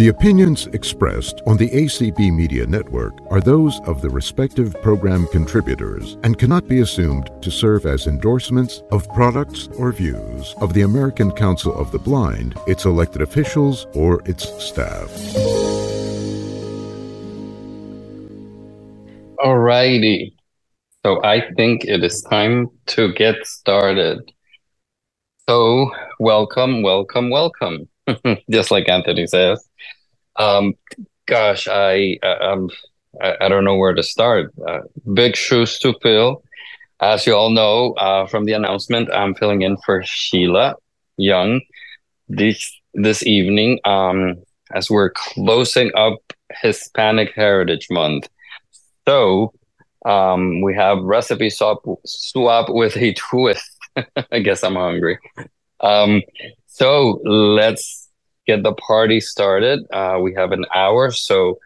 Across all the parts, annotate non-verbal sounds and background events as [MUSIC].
The opinions expressed on the ACB Media Network are those of the respective program contributors and cannot be assumed to serve as endorsements of products or views of the American Council of the Blind, its elected officials, or its staff. Alrighty. So I think it is time to get started. So welcome, welcome, welcome. [LAUGHS] Just like Anthony says. Um, gosh, I, um, I, I don't know where to start. Uh, big shoes to fill. As you all know uh, from the announcement, I'm filling in for Sheila Young this this evening um, as we're closing up Hispanic Heritage Month. So um, we have recipe swap swap with a twist. [LAUGHS] I guess I'm hungry. Um, so let's get the party started. Uh, we have an hour, so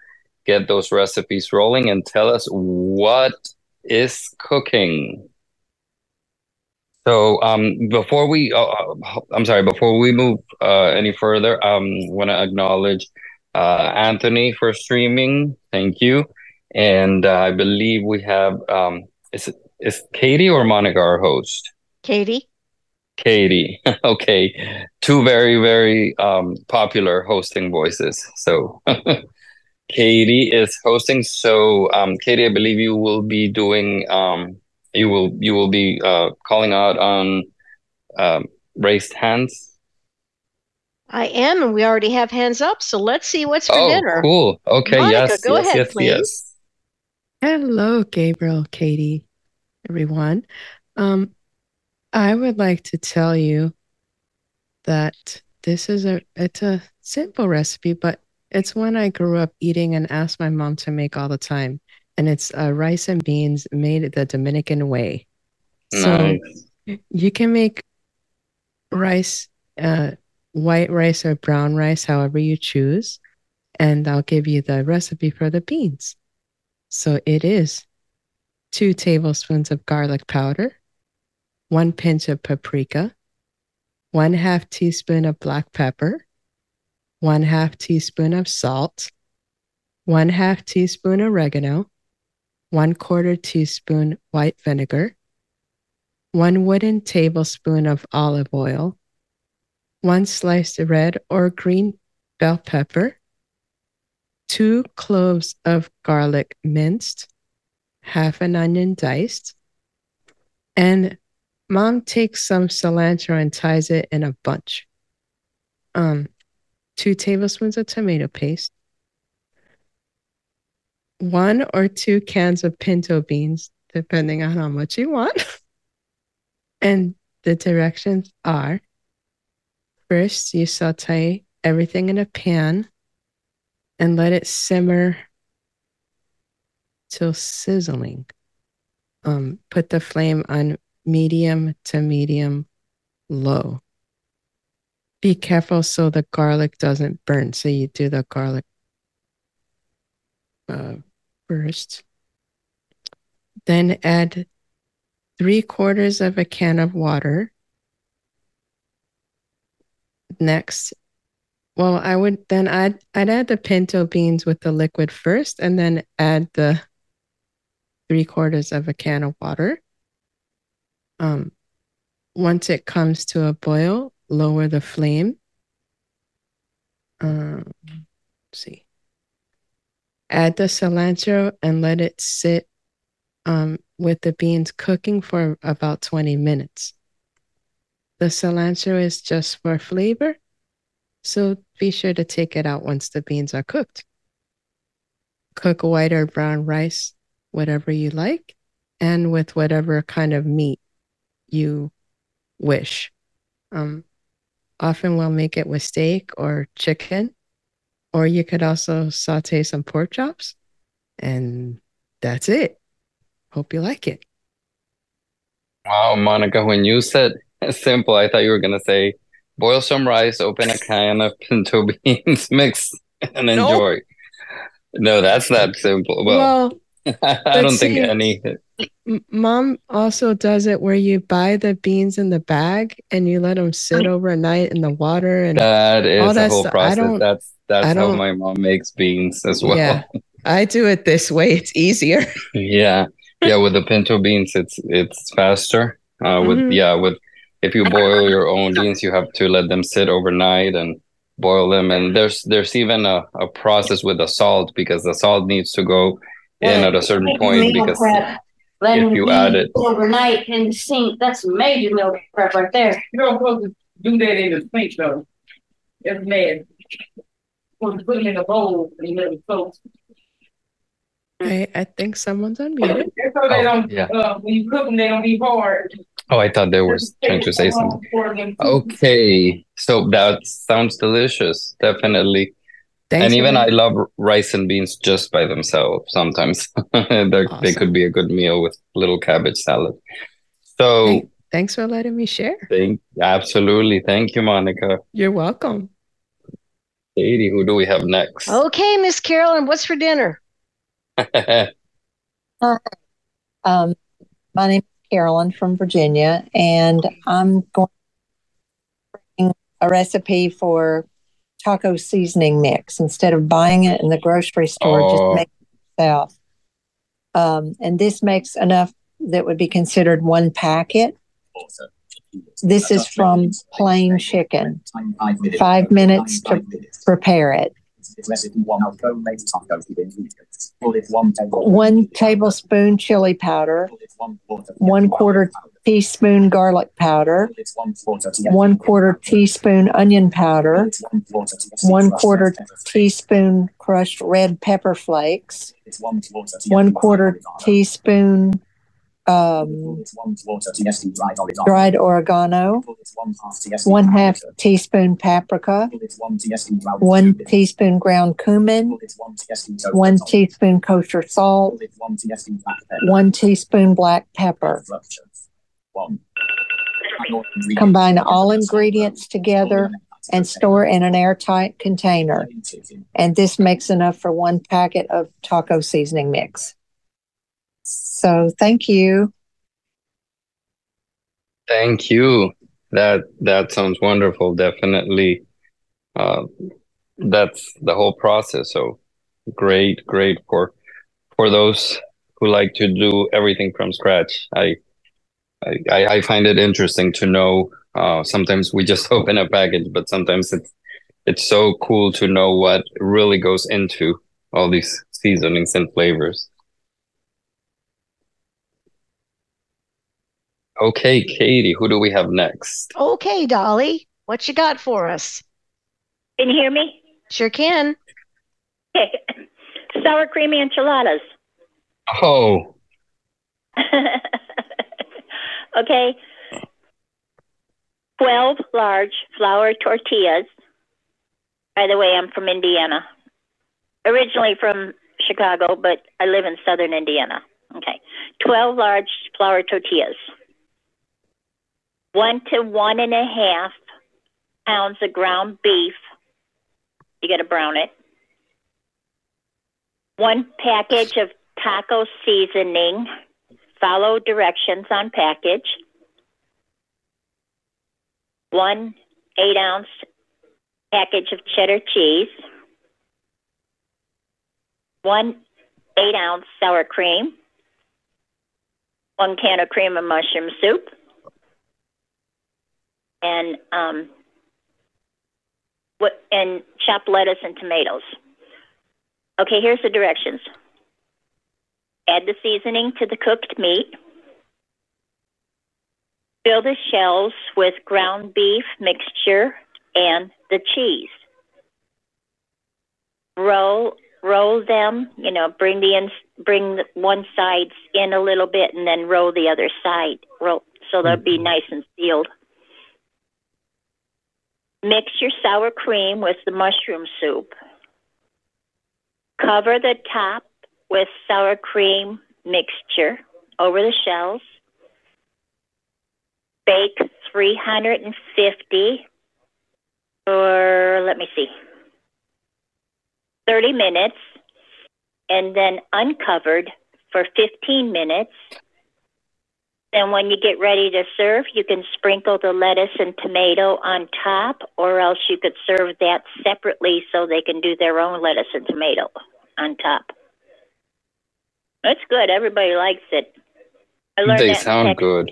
get those recipes rolling and tell us what is cooking. So um, before we, uh, uh I'm sorry, before we move uh, any further, I um, want to acknowledge uh, Anthony for streaming. Thank you, and uh, I believe we have um, is is Katie or Monica our host? Katie. Katie. [LAUGHS] okay. Two very, very um, popular hosting voices. So [LAUGHS] Katie is hosting. So um, Katie, I believe you will be doing um, you will you will be uh, calling out on um, raised hands. I am, and we already have hands up. So let's see what's for oh, dinner. Cool. Okay. Monica, yes. Go yes. ahead, yes. please. Yes. Hello, Gabriel, Katie, everyone. Um, I would like to tell you that this is a it's a simple recipe, but it's one I grew up eating and asked my mom to make all the time. And it's uh, rice and beans made the Dominican way. Nice. So you can make rice, uh, white rice or brown rice, however you choose. And I'll give you the recipe for the beans. So it is two tablespoons of garlic powder, one pinch of paprika, one half teaspoon of black pepper, one half teaspoon of salt, one half teaspoon oregano, one quarter teaspoon white vinegar, one wooden tablespoon of olive oil, one sliced red or green bell pepper, two cloves of garlic minced, half an onion diced, and Mom takes some cilantro and ties it in a bunch. Um, two tablespoons of tomato paste, one or two cans of pinto beans, depending on how much you want. [LAUGHS] and the directions are first, you saute everything in a pan and let it simmer till sizzling. Um, put the flame on medium to medium low. Be careful so the garlic doesn't burn. So you do the garlic uh, first. Then add three quarters of a can of water. Next, well, I would then I'd I'd add the pinto beans with the liquid first, and then add the three quarters of a can of water. Um, once it comes to a boil, lower the flame. Um, see. Add the cilantro and let it sit um, with the beans cooking for about 20 minutes. The cilantro is just for flavor, so be sure to take it out once the beans are cooked. Cook white or brown rice, whatever you like, and with whatever kind of meat you wish. Um, often we'll make it with steak or chicken, or you could also saute some pork chops, and that's it. Hope you like it. Wow, Monica, when you said [LAUGHS] simple, I thought you were going to say boil some rice, open a can of [LAUGHS] pinto beans, [LAUGHS] mix, and enjoy. No, that's not simple. Well, Well, I don't see- think any Mom also does it where you buy the beans in the bag and you let them sit overnight in the water and That is all the that whole stuff. I process. don't- That's that's I how don't- my mom makes beans as well. Yeah. I do it this way. It's easier. [LAUGHS] Yeah, yeah. With the pinto beans, it's it's faster. Uh, with Mhm. yeah, with if you boil your own beans, you have to let them sit overnight and boil them. And there's there's even a, a process with the salt because the salt needs to go in at a certain point because prep. Letting if you beans add it- overnight in the sink, that's major meal prep right there. You don't supposed to do that in the sink though. It's mad. Supposed to put them in a bowl and you let it soak. I, I think someone's unmuted. That's so they Oh, don't, yeah. uh, when you cook them, they don't be hard. oh, I thought they were trying to say something. Okay, so that sounds delicious, definitely. Thanks and even that. I love rice and beans just by themselves sometimes. [LAUGHS] They're, They could be a good meal with little cabbage salad. So, Thank- thanks for letting me share. thank, absolutely. Thank you, Monica. You're welcome. Katie, who do we have next? Okay, Miss Carolyn, what's for dinner? [LAUGHS] Um, my name is Carolyn from Virginia, and I'm going to bring a recipe for taco seasoning mix. Instead of buying it in the grocery store, Oh. just make it yourself. Um, and this makes enough that would be considered one packet. This is from plain chicken. Five minutes to prepare it. One tablespoon chili powder, one quarter teaspoon garlic powder, one quarter teaspoon onion powder, one quarter teaspoon crushed red pepper flakes, one quarter teaspoon um, dried oregano, one half teaspoon paprika, one teaspoon ground cumin, one teaspoon kosher salt, one teaspoon black pepper. Combine all ingredients together and store in an airtight container. And this makes enough for one packet of taco seasoning mix. So thank you. Thank you. That that sounds wonderful. Definitely. Uh, that's the whole process. So great, great for for those who like to do everything from scratch. I I, I find it interesting to know. Uh, sometimes we just [LAUGHS] open a package, but sometimes it's it's so cool to know what really goes into all these seasonings and flavors. Okay, Katie, who do we have next? Okay, Dolly, what you got for us? Can you hear me? Sure can. Okay. [LAUGHS] Sour creamy enchiladas. Oh, [LAUGHS] okay. 12 large flour tortillas. By the way, I'm from Indiana. Originally from Chicago, but I live in southern Indiana. Okay. 12 large flour tortillas. One to one and a half pounds of ground beef. You got to brown it. One package of taco seasoning. Follow directions on package. One eight ounce package of cheddar cheese. One eight ounce sour cream. One can of cream and mushroom soup. And um, what and chopped lettuce and tomatoes. Okay, here's the directions. Add the seasoning to the cooked meat. Fill the shells with ground beef mixture and the cheese. Roll roll them, you know, bring the in, bring the one side in a little bit and then roll the other side. Roll so they'll be nice and sealed. Mix your sour cream with the mushroom soup. Cover the top with sour cream mixture over the shells. Bake 350 or let me see, 30 minutes, and then uncovered for 15 minutes Then when you get ready to serve, you can sprinkle the lettuce and tomato on top, or else you could serve that separately so they can do their own lettuce and tomato on top. That's good. Everybody likes it. I learned They sound good.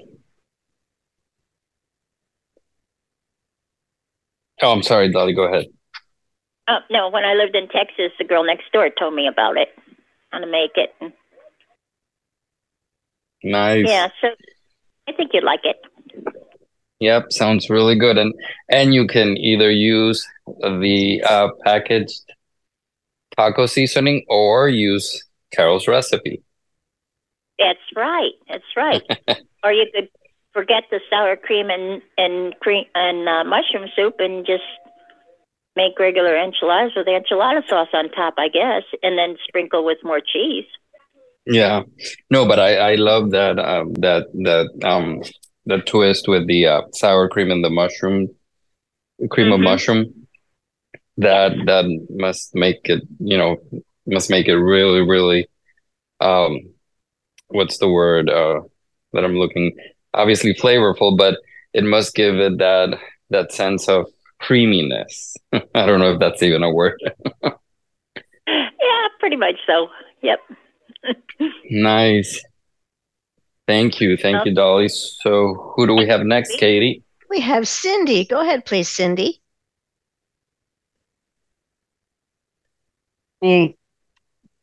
Oh, I'm sorry, Dolly. Go ahead. Oh, no, when I lived in Texas, the girl next door told me about it, how to make it. Nice. yeah, so I think you'd like it. Yep, sounds really good. And and you can either use the uh, packaged taco seasoning or use Carol's recipe. That's right. That's right. [LAUGHS] or you could forget the sour cream and and cream and uh, mushroom soup and just make regular enchiladas with enchilada sauce on top, I guess, and then sprinkle with more cheese. Yeah. No, but I I love that um that that um the twist with the uh, sour cream and the mushroom cream of Mhm. mushroom. That that must make it, you know, must make it really, really um what's the word uh that I'm looking obviously flavorful, but it must give it that that sense of creaminess. [LAUGHS] I don't know if that's even a word. [LAUGHS] Yeah, pretty much so. Yep. Nice. Thank you. Thank you, Dolly. So who do we have next, Katie? We have Cindy. Go ahead, please, Cindy. me.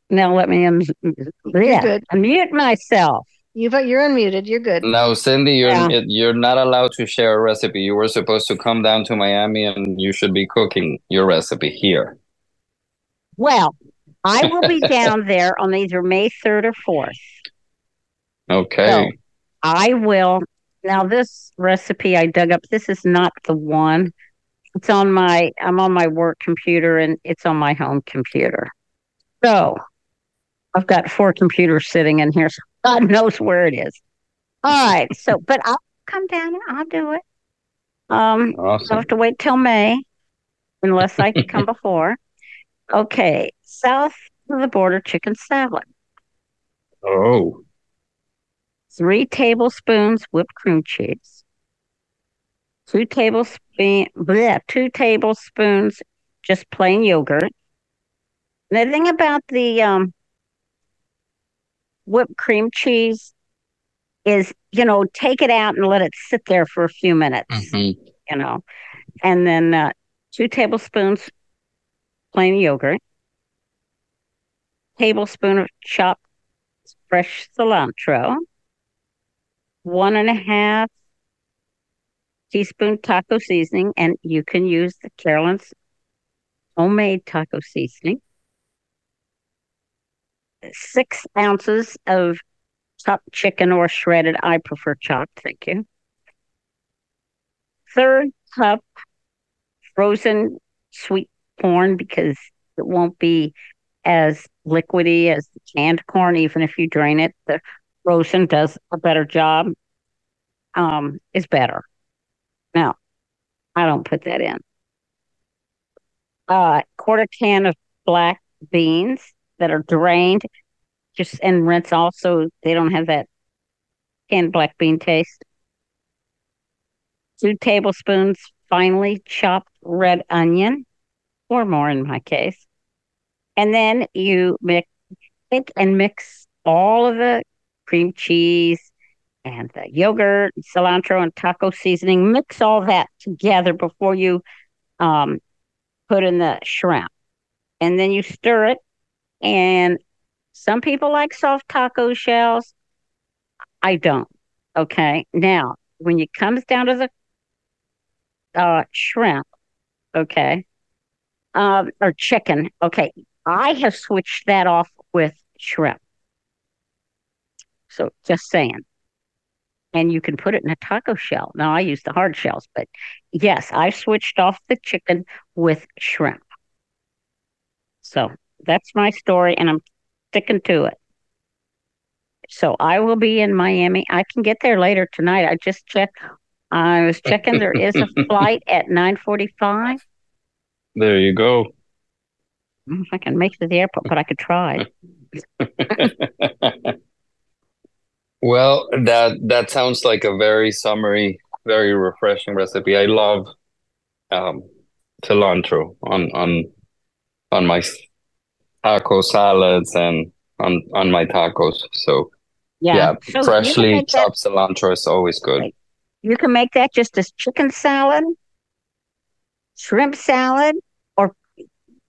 Now let me un- yeah, unmute myself. You've you're unmuted. You're good. No, Cindy, you're Yeah. you're not allowed to share a recipe. You were supposed to come down to Miami and you should be cooking your recipe here. Well, I will be [LAUGHS] down there on either May 3rd or 4th. Okay. I will. Now, this recipe I dug up, this is not the one. It's on my, I'm on my work computer and it's on my home computer. So I've got four computers sitting in here. So God knows where it is. All right. So, but I'll come down and I'll do it. Um, I'll have to wait till May unless I can come [LAUGHS] before. Okay. South of the border chicken salad. Oh, three tablespoons whipped cream cheese, two tablespoon, bleh, two tablespoons just plain yogurt. The thing about the um, whipped cream cheese is, you know, take it out and let it sit there for a few minutes, mhm. you know, and then uh, two tablespoons plain yogurt, tablespoon of chopped fresh cilantro, one and a half teaspoon taco seasoning, and you can use the Carolyn's homemade taco seasoning. Six ounces of chopped chicken or shredded. I prefer chopped, thank you. Third cup frozen sweet corn because it won't be as liquidy as canned corn, even if you drain it. The frozen does a better job. Um, is better. Now, I don't put that in. Uh, quarter can of black beans that are drained, just and rinse off so they don't have that canned black bean taste. Two tablespoons finely chopped red onion, or more in my case. And then you mix and mix all of the cream cheese and the yogurt, cilantro, and taco seasoning. Mix all that together before you um, put in the shrimp. And then you stir it. And some people like soft taco shells. I don't. Okay. Now, when it comes down to the uh, shrimp, okay, um, or chicken, okay, I have switched that off with shrimp. So just saying. And you can put it in a taco shell. Now I use the hard shells, but yes, I switched off the chicken with shrimp. So that's my story, and I'm sticking to it. So I will be in Miami. I can get there later tonight. I just checked. I was checking. There is a [LAUGHS] flight at nine forty-five. There you go. I don't know if I can make it to the airport, but I could try. [LAUGHS] [LAUGHS] Well, that that sounds like a very summery, very refreshing recipe. I love um, cilantro on on on my taco salads and on on my tacos. So Yeah. yeah, So freshly make that, chopped cilantro is always good. you can make that just as chicken salad, shrimp salad, or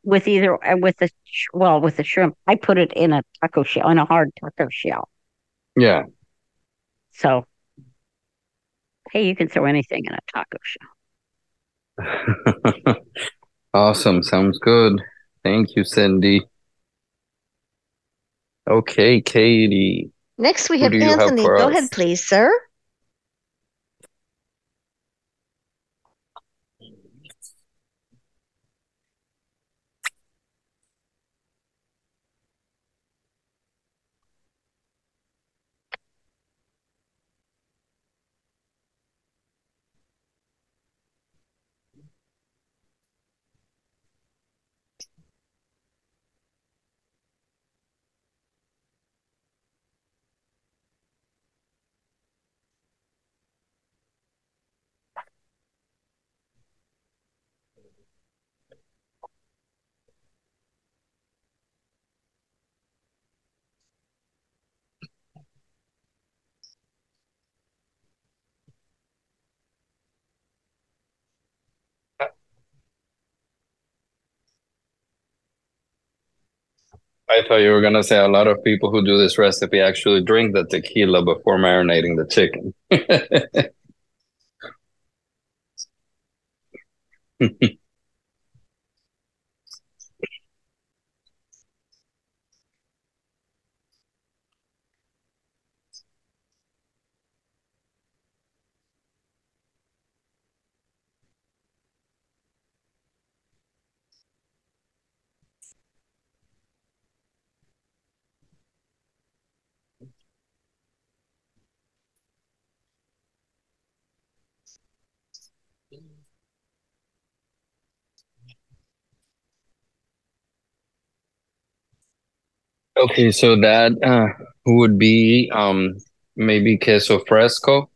with either uh, with the well with the shrimp. I put it in a taco shell, in a hard taco shell. Yeah. So hey, you can throw anything in a taco shell. [LAUGHS] Awesome. Sounds good. Thank you, Cindy. Okay, Katie. Next, we have do you have Anthony. Go us? ahead, please, sir. I thought you were gonna say a lot of people who do this recipe actually drink the tequila before marinating the chicken. [LAUGHS] Okay, so that uh, would be um, maybe queso fresco,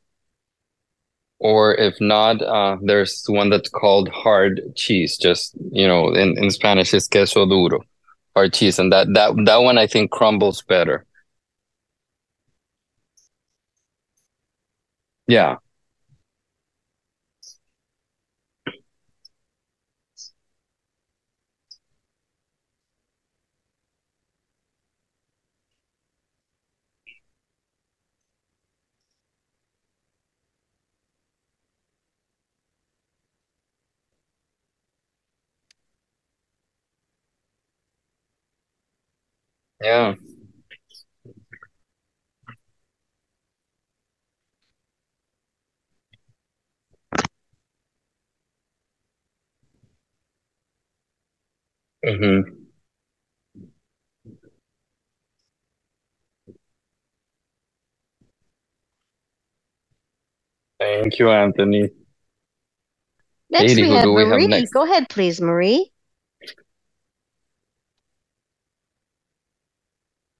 or if not, uh, there's one that's called hard cheese. Just you know, in, in Spanish, it's queso duro, hard cheese, and that that that one I think crumbles better. Yeah, yeah. hmm Thank you, Anthony. Next, Katie, we have do we have Marie. next? Go ahead, please, Marie.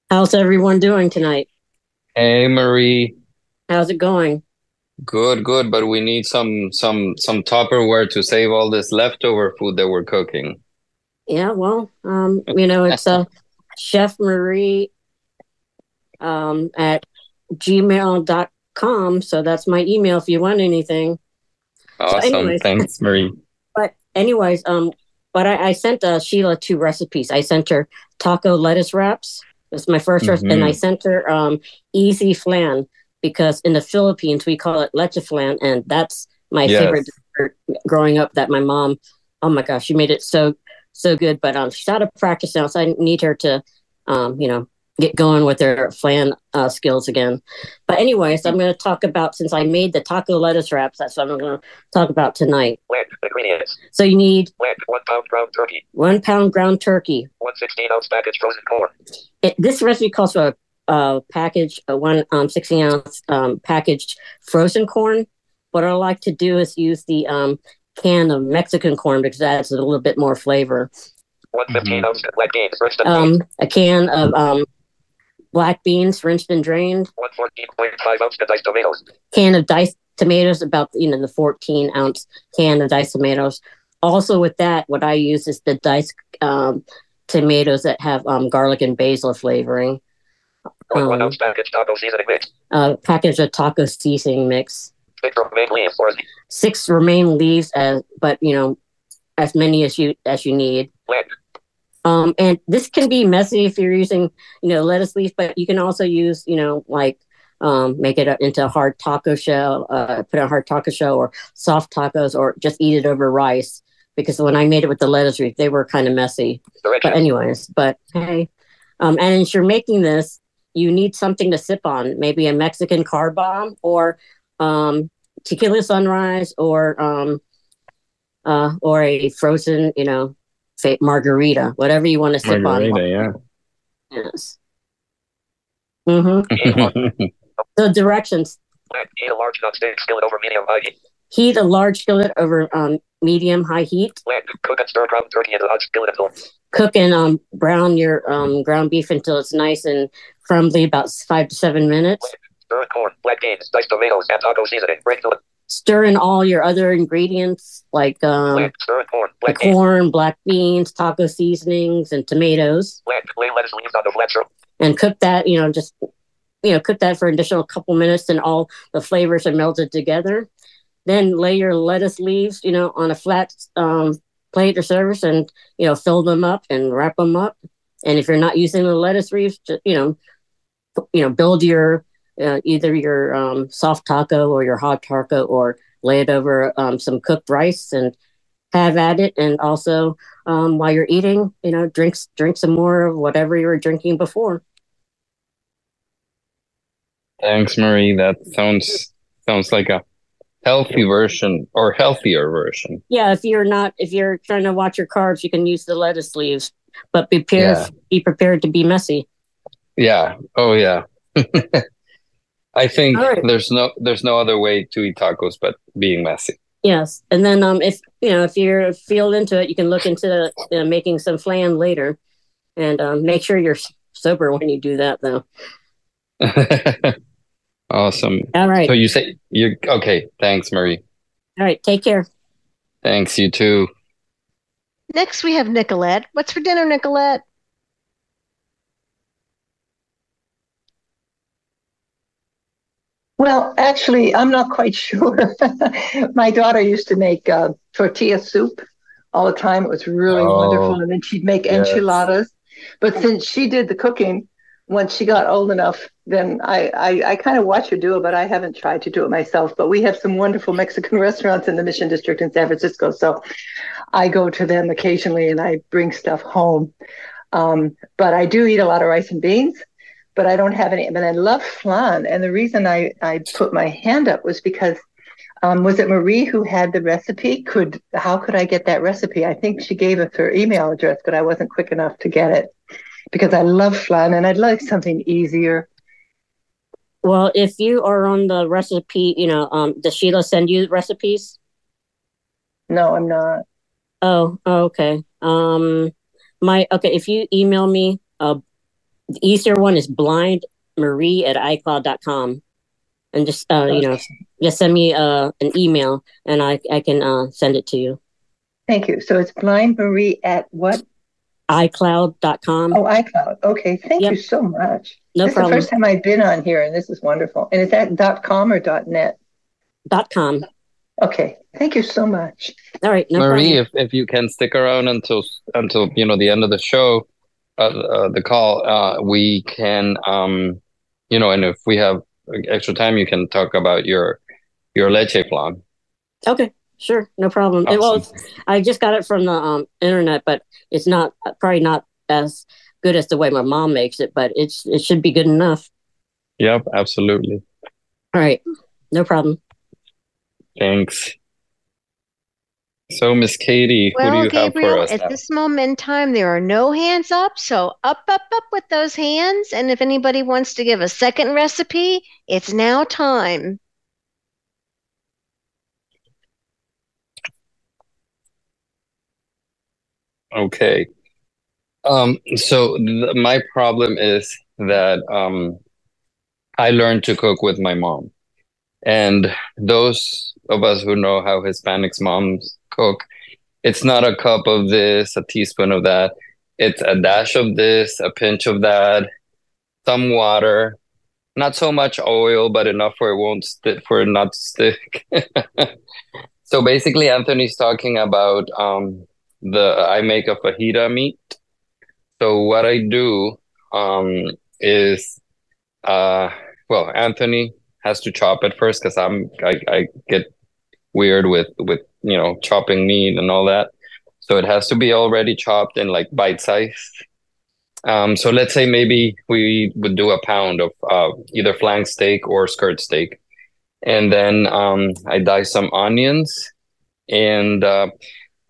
How's everyone doing tonight? Hey, Marie. How's it going? Good, good, but we need some some some Tupperware to save all this leftover food that we're cooking. Yeah, well, um, you know, it's uh, [LAUGHS] Chef Marie um, at gmail.com. So that's my email if you want anything. Awesome. anyways- Thanks, [LAUGHS] Marie. But anyways, um, but I, I sent uh, Sheila two recipes. I sent her taco lettuce wraps. That's my 1st recipe, and I Mhm. sent her um, easy flan because in the Philippines we call it leche flan, and that's my Yes. favorite dessert growing up. That my mom, oh my gosh, she made it so so good. But um, she's out of practice now, so I need her to, um, you know, get going with their flan uh, skills again. But anyways, I'm going to talk about since I made the taco lettuce wraps. That's what I'm going to talk about tonight. Link ingredients. So you need Link one pound ground turkey. one pound ground turkey. One sixteen ounce package frozen corn. It, this recipe calls for a, a package, a one um, 16 ounce um, packaged frozen corn. What I like to do is use the um, can of Mexican corn because that adds a little bit more flavor. One fifteen ounce red beans. Um, a can of um, black beans, rinsed and drained. 114.5 ounce diced tomatoes. Can of diced tomatoes, about you know the 14 ounce can of diced tomatoes. Also, with that, what I use is the diced um, tomatoes that have um, garlic and basil flavoring. One, one Um, ounce package taco seasoning mix. uh, package of taco seasoning mix. Six romaine leaves Six romaine leaves, as but you know, as many as you as you need. Um, and this can be messy if you're using, you know, lettuce leaf, but you can also use, you know, like um, make it into a hard taco shell, uh, put a hard taco shell or soft tacos, or just eat it over rice. Because when I made it with the lettuce leaf, they were kind of messy. But anyways, but hey, um, and as you're making this, you need something to sip on, maybe a Mexican car bomb or um, tequila sunrise or um, uh, or a frozen, you know, say margarita, whatever you want to sip on. Margarita, Yes. Mm-hmm. [LAUGHS] The directions: Heat a large non-stick skillet over medium high heat. heat a large skillet over um, medium high heat. Leg. Cook and stir ground turkey in a hot skillet until Cook and um, brown your um, ground beef until it's nice and crumbly, about five to seven minutes. stir corn, black beans, diced tomatoes, and taco seasoning. Break the Stir in all your other ingredients like um. Stir corn, black beans. corn, black beans, taco seasonings, and tomatoes, lettuce leaves on the flat and cook that. You know, just you know, cook that for an additional couple minutes, and all the flavors are melted together. Then lay your lettuce leaves, you know, on a flat um, plate or surface, and you know, fill them up and wrap them up. And if you're not using the lettuce leaves, you know, you know, build your uh, either your um, soft taco or your hot taco, or lay it over um, some cooked rice and have at it. And also, um, while you're eating, you know, drinks drink some more of whatever you were drinking before. Thanks, Marie. That sounds sounds like a healthy version or healthier version. Yeah, if you're not if you're trying to watch your carbs, you can use the lettuce leaves, but be prepared Yeah. be prepared to be messy. Yeah. Oh yeah. [LAUGHS] I think All right. there's no there's no other way to eat tacos but being messy. Yes, and then um, if you know if you're feel into it, you can look into uh, making some flan later, and um, make sure you're sober when you do that, though. [LAUGHS] awesome. All right, So you say you're okay. Thanks, Marie. all right, take care. Thanks, you too. Next, we have Nicolette. What's for dinner, Nicolette? Well, actually, I'm not quite [LAUGHS] sure. My daughter used to make uh, tortilla soup all the time. It was really Oh, wonderful. And then she'd make yes. enchiladas. But since she did the cooking, once she got old enough, then I, I, I kind of watch her do it, but I haven't tried to do it myself. But we have some wonderful Mexican [LAUGHS] restaurants in the Mission District in San Francisco. So I go to them occasionally and I bring stuff home. Um, but I do eat a lot of rice and beans but I don't have any. But I love flan, and the reason I I put my hand up was because um, was it Marie who had the recipe? Could how could I get that recipe? I think she gave us her email address, but I wasn't quick enough to get it because I love flan and I'd like something easier. Well, if you are on the recipe, you know, um, does Sheila send you recipes? No, I'm not. Oh, oh, okay. Um, my okay. If you email me, uh, the easier one is blind marie at icloud.com and just uh, you know, just send me uh an email and I I can uh send it to you. Thank you. So it's blind Marie at what? iCloud.com. Oh, iCloud. Okay, thank Yep. you so much. No this problem. is the first time I've been on here, and this is wonderful. And is that dot com or dot net? Dot com. Okay, thank you so much. All right, no Marie, problem. if, if you can stick around until until you know the end of the show, uh, uh, the call, uh, we can, um, you know, and if we have extra time, you can talk about your your leche flan. Okay, sure, no problem. It- well, Awesome. I just got it from the um internet, but it's not probably not as good as the way my mom makes it, but it's it should be good enough. Yep, absolutely. All right, no problem. Thanks. So, Miss Katie, who do Well, you have for Gabriel, us at now? this moment in time, there are no hands up. So up, up, up with those hands. And if anybody wants to give a second recipe, it's now time. Okay. Um, so th my problem is that um, I learned to cook with my mom. And those of us who know how Hispanics moms cook, it's not a cup of this, a teaspoon of that. It's a dash of this, a pinch of that, some water, not so much oil, but enough for it won't stick for it not to stick. [LAUGHS] so basically, Anthony's talking about um, the I make a fajita meat. So what I do um, is, uh, well, Anthony has to chop it first because I'm I, I get weird with with you know chopping meat and all that. So it has to be already chopped in like bite size. Um, so let's say maybe we would do a pound of uh, either flank steak or skirt steak, and then um, I dice some onions and uh,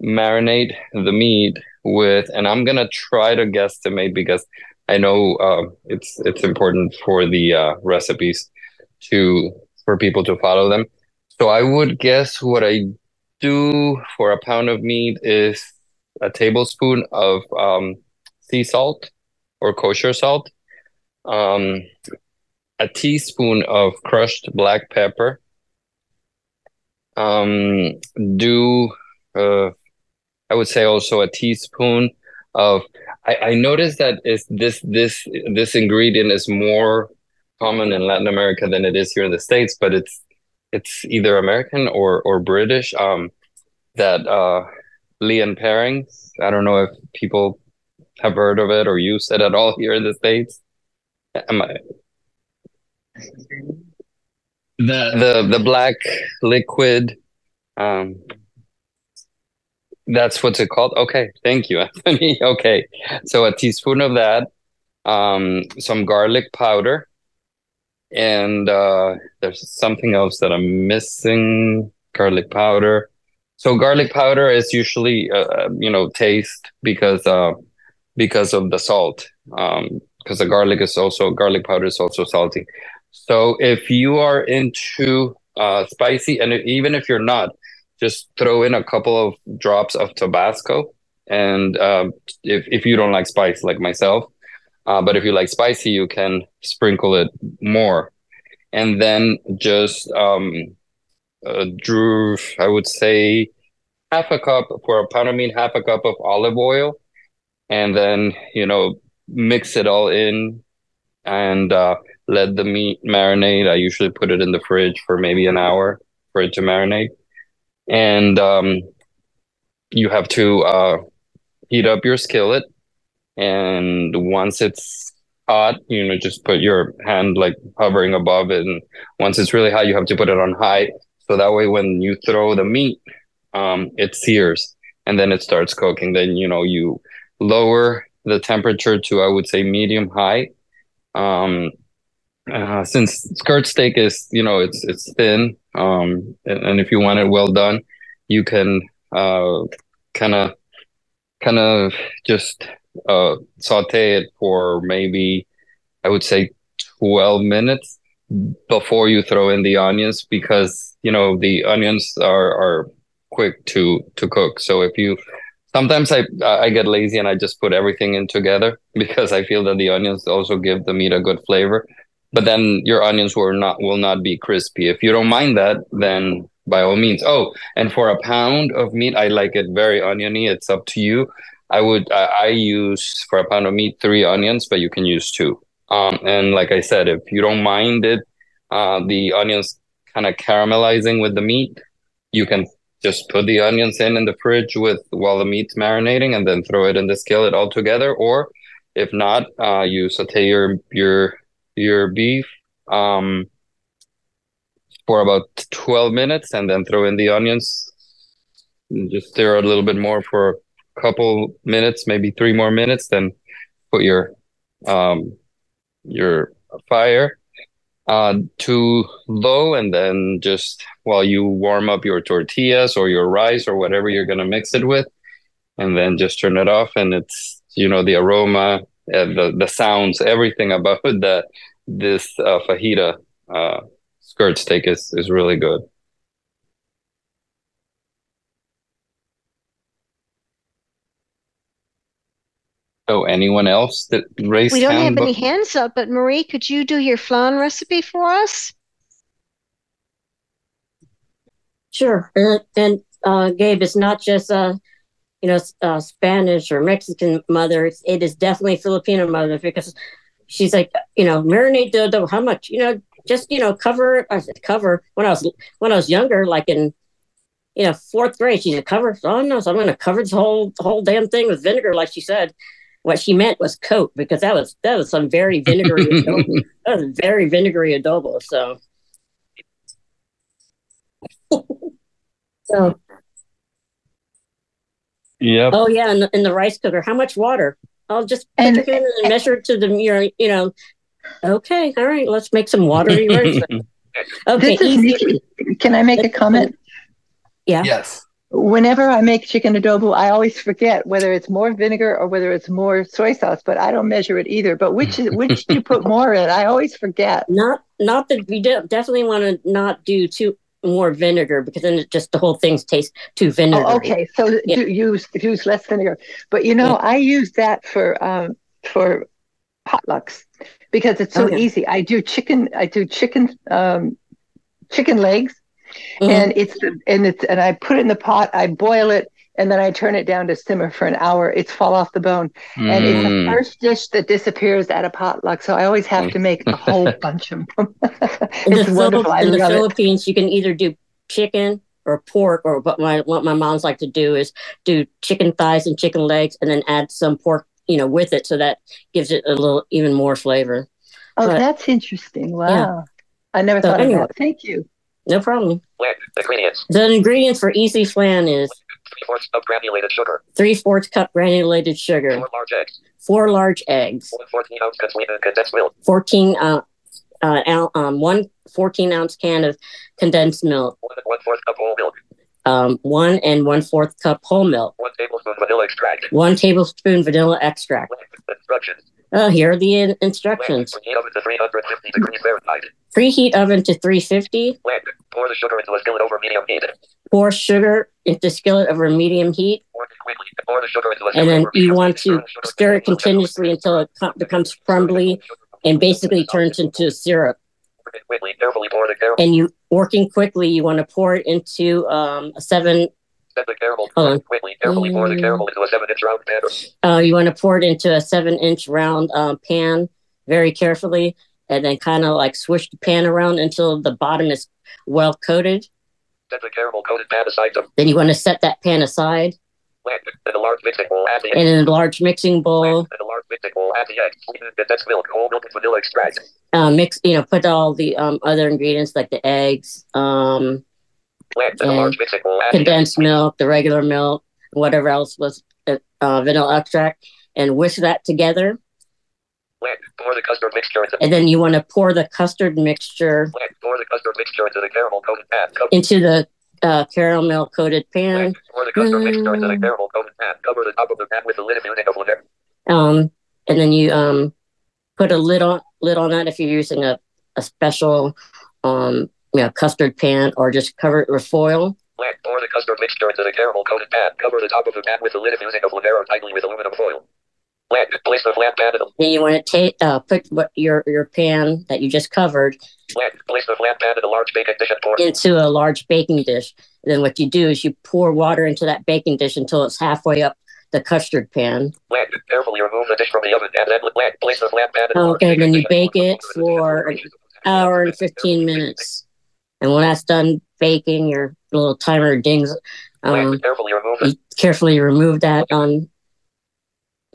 marinate the meat with. And I'm gonna try to guesstimate because I know uh, it's it's important for the uh, recipes to for people to follow them. So I would guess what I do for a pound of meat is a tablespoon of um, sea salt or kosher salt, um, a teaspoon of crushed black pepper. Um, do uh, I would say also a teaspoon of. I, I noticed that is this this this ingredient is more common in Latin America than it is here in the States, but it's it's either American or or British. Um, that uh, Lea and Perrins. I don't know if people have heard of it or used it at all here in the states. Am I? The the the black liquid. Um, that's what's it called. Okay, thank you, [LAUGHS] Anthony. okay, so a teaspoon of that. Um, some garlic powder and uh, there's something else that I'm missing. Garlic powder. So garlic powder is usually, uh, uh, you know, taste because uh, because of the salt. Um, because the garlic is also garlic powder is also salty. So if you are into uh, spicy, and even if you're not, just throw in a couple of drops of Tabasco. And um, if if you don't like spice, like myself, uh, but if you like spicy, you can sprinkle it more. And then just um, uh, drew, I would say, half a cup for a pound of meat, half a cup of olive oil. And then, you know, mix it all in and uh, let the meat marinate. I usually put it in the fridge for maybe an hour for it to marinate. And um, you have to uh, heat up your skillet and once it's hot you know just put your hand like hovering above it. And once it's really hot you have to put it on high. So that way when you throw the meat um, it sears and then it starts cooking. Then you know you lower the temperature to i would say medium high. Um, uh, since skirt steak is you know it's it's thin um, and, and if you want it well done you can uh, kind of kind of just uh, saute it for maybe I would say 12 minutes before you throw in the onions because you know the onions are are quick to to cook. So if you sometimes I I get lazy and I just put everything in together [LAUGHS] because I feel that the onions also give the meat a good flavor. But then your onions will not will not be crispy. If you don't mind that, then by all means. Oh, and for a pound of meat, I like it very oniony. It's up to you. I would I, I use for a pound of meat three onions, but you can use two. Um, and like I said, if you don't mind it, uh, the onions kind of caramelizing with the meat, you can just put the onions in in the fridge with while the meat's marinating, and then throw it in the skillet all together. Or if not, uh, you saute your your your beef um, for about twelve minutes, and then throw in the onions. just stir a little bit more for couple minutes, maybe three more minutes, then put your um, your fire uh, too low, and then just while you warm up your tortillas or your rice or whatever you're gonna mix it with, and then just turn it off, and it's you know the aroma, uh, the the sounds, everything about [LAUGHS] that this uh, fajita uh, skirt steak is is really good. So anyone else that raised We don't hand? have any hands up, but Marie, could you do your flan recipe for us? Sure. And, and uh, Gabe, it's not just uh, you know, uh, Spanish or Mexican mother. It's, it is definitely Filipino mother because she's like, you know, marinate the dough. How much? You know, just you know, cover. I said cover. When I was when I was younger, like in you know fourth grade, she said cover. Oh no, so I'm going to cover this whole whole damn thing with vinegar, like she said. What she meant was coat because that was that was some very vinegary [LAUGHS] adobo. That was very vinegary adobo. So. so yeah. Oh yeah, in the, in the rice cooker. How much water? I'll just put And- it in and measure it to the your you know. Okay, all right. Let's make some watery rice. [LAUGHS] Okay, This is Can I make a comment? Yeah. Yes. Whenever I make chicken adobo, I always forget whether it's more vinegar or whether it's more soy sauce, but I don't measure it either. But which is [LAUGHS] which do you put more in? I always forget. Not not that we de- definitely want to not do too more vinegar because then it just the whole thing tastes too vinegar. Oh, okay, so Yeah. do use use less vinegar. But you know, I use that for um for potlucks because it's so Okay. easy. I do chicken. I do chicken um chicken legs, Mhm. and it's and it's and I put it in the pot. I boil it. And then I turn it down to simmer for an hour. It's fall off the bone, and it's the Mm. first dish that disappears at a potluck. So I always have to make a whole [LAUGHS] bunch of them. [LAUGHS] in the, it's wonderful. Philip- I in the love it. Philippines, you can either do chicken or pork, or what my what my moms like to do is do chicken thighs and chicken legs, and then add some pork, you know, with it, so that gives it a little even more flavor. Oh, But- that's interesting. Wow. Yeah. I never So thought anyway. of that. Thank you. No problem. Ingredients. The ingredients for easy flan is Three fourths of granulated sugar. three fourths cup granulated sugar, Four large eggs. four large eggs, One 14 ounce condensed milk. 14 uh, uh, um, one 14 ounce can of condensed milk, One and one fourth cup whole milk. um, one and one fourth cup whole milk, One tablespoon vanilla extract. one tablespoon vanilla extract. Instructions. Uh, here are the in- instructions. To 350 degrees Fahrenheit. Preheat oven to 350. Blend. Pour the sugar into a skillet over medium heat. Pour sugar into skillet over medium heat, Work it quickly. Pour the sugar into a and then you want to stir it continuously until it becomes crumbly and basically turns into syrup. Work it quickly. Carefully pour the caramel. And you working quickly, you want to pour it into um, a seven. Set the caramel. Hold on. Quickly. Carefully pour the caramel into a seven inch round. Uh, you want to pour it into a seven-inch round um, pan very carefully, and then kind of like swish the pan around until the bottom is well coated. Set the caramel coated pan aside Then you want to set that pan aside. In a large mixing bowl, add the and in a large mixing bowl, In a large mixing bowl, add the condensed milk, whole milk, and vanilla extract. uh, mix. You know, put all the um, other ingredients like the eggs, um. In a large mixing bowl, condensed milk, the regular milk, whatever else was uh, vanilla extract, and whisk that together. Pour the custard mixture into And then you want to pour the custard mixture. Pour the custard mixture into the caramel coated pan. Cover, into the uh, caramel coated pan. Pour the custard mixture into the Mm. caramel coated pan. Cover the top of the pan with a lid if using a. Um, and then you um, put a lid on lid on that if you're using a, a special um, you know, custard pan, or just cover it with foil. Pour the custard mixture into the caramel coated pan. Cover the top of the pan with a lid if using a flare or tightly with aluminum foil. Blend. Place the flan the Then you want to take uh, put what your your pan that you just covered blend. Place the flan in a large baking dish and into a large baking dish. then what you do is you pour water into that baking dish until it's halfway up the custard pan. Carefully remove the dish from the oven and then. Place the flan pan in a large Okay, then you bake it for an hour and 15 minutes. And when that's done baking, your little timer dings. Um, Carefully remove you carefully remove that on,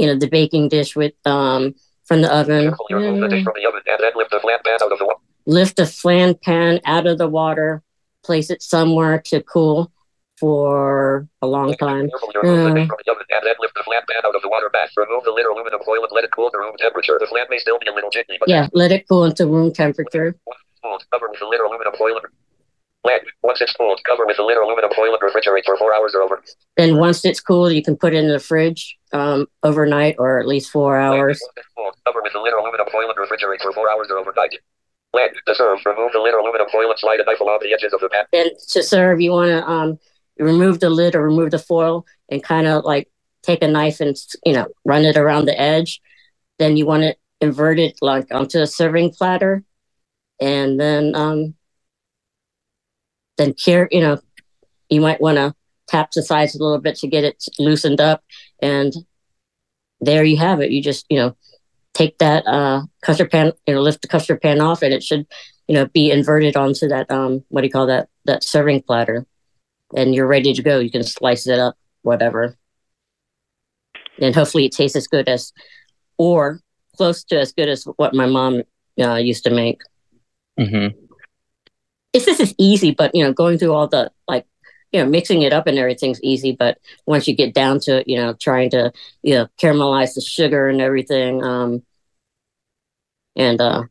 you know, the baking dish with um from the oven. Carefully the dish from the oven and then lift the flan pan out of the water. Lift the flan pan out of the water, place it somewhere to cool for a long time. Remove the dish Uh, from the oven and then lift the flan pan out of the water bath. Remove the lid or aluminum foil and let it cool to room temperature. The flan may still be a little jiggly, but yeah, let it cool into room temperature. Cover with the lid or aluminum foil and. Once it's cooled, cover with the lid or aluminum foil and refrigerate for four hours or over. Then once it's cool, you can put it in the fridge um, overnight or at least four hours. Once it's cooled, cover with the lid or aluminum foil and refrigerate for four hours or overnight. Blend. To serve, remove the lid or aluminum foil and slide a knife along the edges of the pan. Then to serve, you want to um, remove the lid or remove the foil and kind of like take a knife and you know run it around the edge. Then you want to invert it like onto a serving platter, and then um, then care you know you might want to tap the sides a little bit to get it loosened up, and there you have it. You just you know take that uh, custard pan, you know, lift the custard pan off, and it should you know be inverted onto that um, what do you call that that serving platter, and you're ready to go. You can slice it up, whatever and hopefully it tastes as good as or close to as good as what my mom uh, used to make Mm-hmm. It's just as easy but you know going through all the like you know mixing it up and everything's easy but once you get down to it you know trying to you know caramelize the sugar and everything um and uh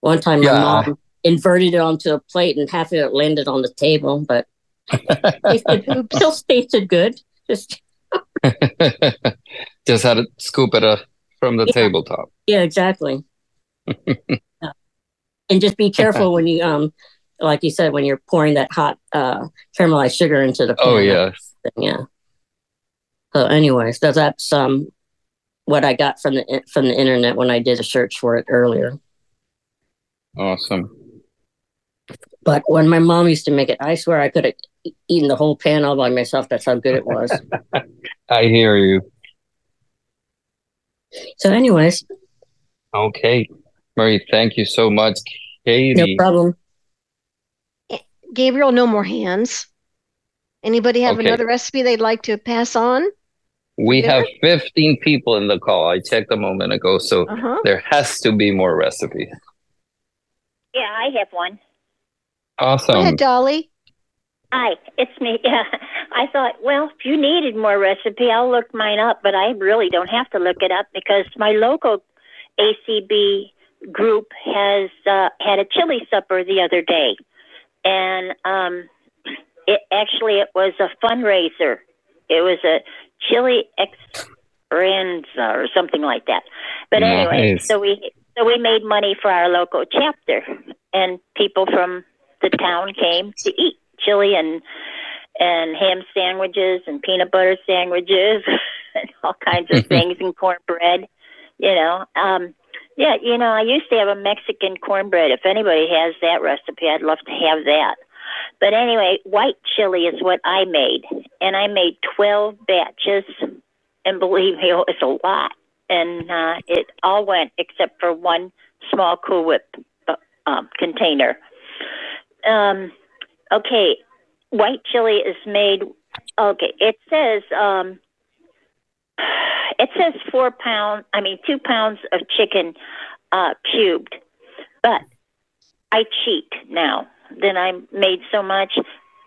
one time my mom inverted it onto a plate and half of it landed on the table but [LAUGHS] it still tasted good just [LAUGHS] Just had to scoop it uh, from the Yeah. tabletop. Yeah, exactly. [LAUGHS] Yeah. And just be [LAUGHS] careful when you um like you said when you're pouring that hot uh caramelized sugar into the pan. Oh yes. Yeah. So anyways, so that's um what I got from the from the internet when I did a search for it earlier. Awesome. But when my mom used to make it, I swear I could have eaten the whole pan all by myself. That's how good it was. [LAUGHS] I hear you. so anyways, Okay. Marie, thank you so much. Katie. no problem. Gabriel, no more hands. Anybody have Okay. another recipe they'd like to pass on? We have 15 people in the call. I checked a moment ago, so Uh-huh. there has to be more recipes. Yeah, I have one. Go ahead, Awesome. Dolly. Hi, it's me. [LAUGHS] Yeah, I thought, well, if you needed more recipe, I'll look mine up, but I really don't have to look it up because my local ACB group has uh, had a chili supper the other day, and um, it actually it was a fundraiser. It was a chili extravaganza or something like that. But anyway, Nice. so we so we made money for our local chapter, and people from the town came to eat chili and and ham sandwiches and peanut butter sandwiches [LAUGHS] and all kinds of [LAUGHS] things and cornbread. You know, um, yeah, you know, I used to have a Mexican cornbread. If anybody has that recipe, I'd love to have that. But anyway, white chili is what I made, and I made twelve batches. And believe me, [LAUGHS] it's a lot, and uh, it all went except for one small Cool Whip uh, um, container. Um, okay, white chili is made. Okay, it says um, it says four pounds. I mean, two pounds of chicken uh, cubed, but I cheat now. Then I made so much.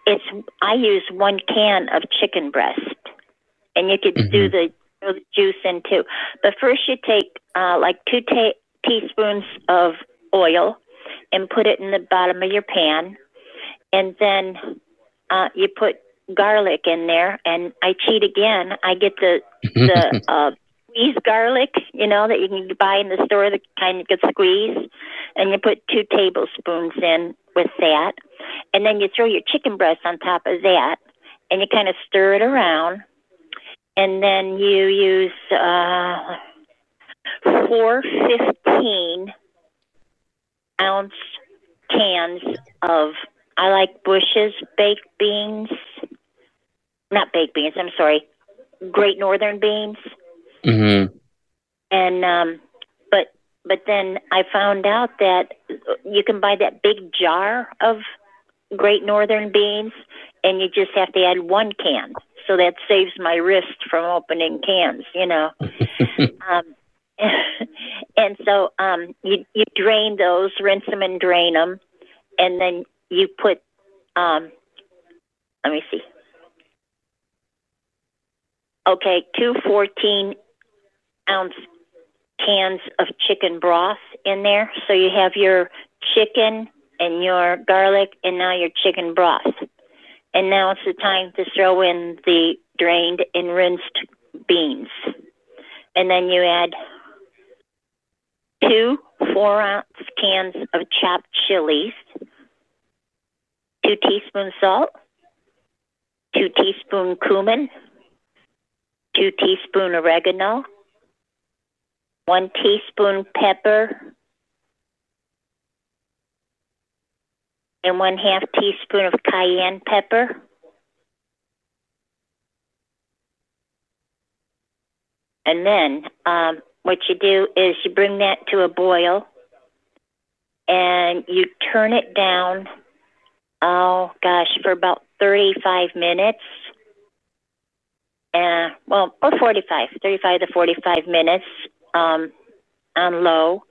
It's I use one can of chicken breast, and you could do the, the juice in too. But first, you take uh, like two ta- teaspoons of oil and put it in the bottom of your pan, and then uh, you put garlic in there. And I cheat again. I get the [LAUGHS] the uh, squeezed garlic, you know, that you can buy in the store, the kind you could squeeze, and you put two tablespoons in with that, and then you throw your chicken breast on top of that, and you kind of stir it around, and then you use uh, four fifteen ounce cans of I like Bush's baked beans, not baked beans. I'm sorry, Great Northern beans Mm-hmm. and um but but then i found out that you can buy that big jar of great northern beans and you just have to add one can so that saves my wrist from opening cans you know [LAUGHS] um [LAUGHS] and so um you you drain those rinse them and drain them and then you put um let me see okay two fourteen ounce cans of chicken broth in there. So you have your chicken and your garlic and now your chicken broth. And now it's the time to throw in the drained and rinsed beans. And then you add two four ounce cans of chopped chilies, two teaspoons salt, two teaspoon cumin, two teaspoon oregano, one teaspoon pepper, and one half teaspoon of cayenne pepper. And then um, what you do is you bring that to a boil and you turn it down, oh gosh, for about 35 minutes. Uh, well, or 45, 35 to 45 minutes um, on low